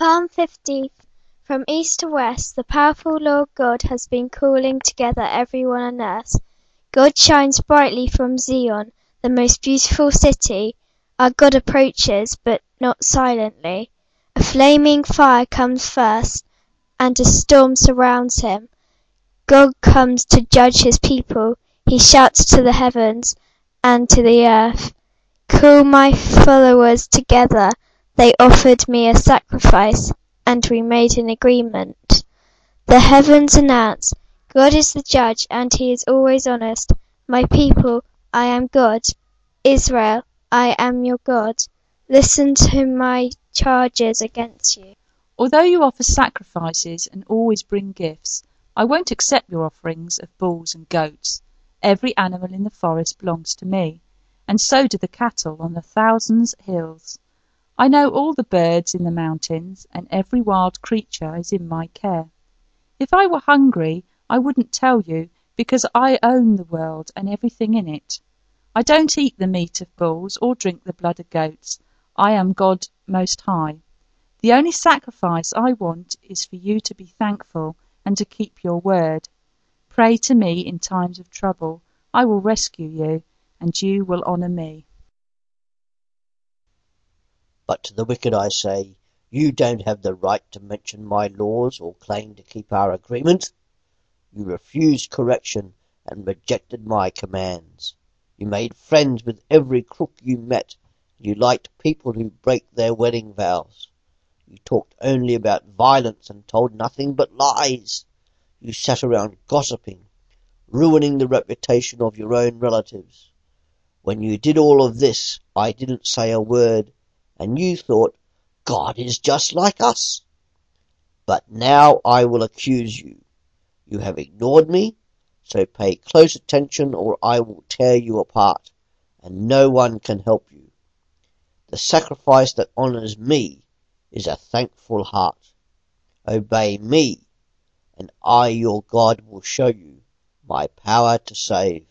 Psalm 50 From east to west the powerful Lord God has been calling together everyone on earth. God shines brightly from Zion, the most beautiful city. Our God approaches, but not silently. A flaming fire comes first, and a storm surrounds him. God comes to judge his people. He shouts to the heavens and to the earth, "Call my followers together." They offered me a sacrifice, and we made an agreement. The heavens announce, God is the judge, and he is always honest. My people, I am God. Israel, I am your God. Listen to my charges against you. Although you offer sacrifices and always bring gifts, I won't accept your offerings of bulls and goats. Every animal in the forest belongs to me, and so do the cattle on the thousand hills. I know all the birds in the mountains, and every wild creature is in my care. If I were hungry I wouldn't tell you, because I own the world and everything in it. I don't eat the meat of bulls or drink the blood of goats. I am God most high. The only sacrifice I want is for you to be thankful and to keep your word. Pray to me in times of trouble. I will rescue you, and you will honour me. But to the wicked I say, You don't have the right to mention my laws or claim to keep our agreement. You refused correction and rejected my commands. You made friends with every crook you met. You liked people who break their wedding vows. You talked only about violence and told nothing but lies. You sat around gossiping, ruining the reputation of your own relatives. When you did all of this, I didn't say a word and you thought, God is just like us. But now I will accuse you. You have ignored me, so pay close attention or I will tear you apart, and no one can help you. The sacrifice that honours me is a thankful heart. Obey me, and I, your God, will show you my power to save.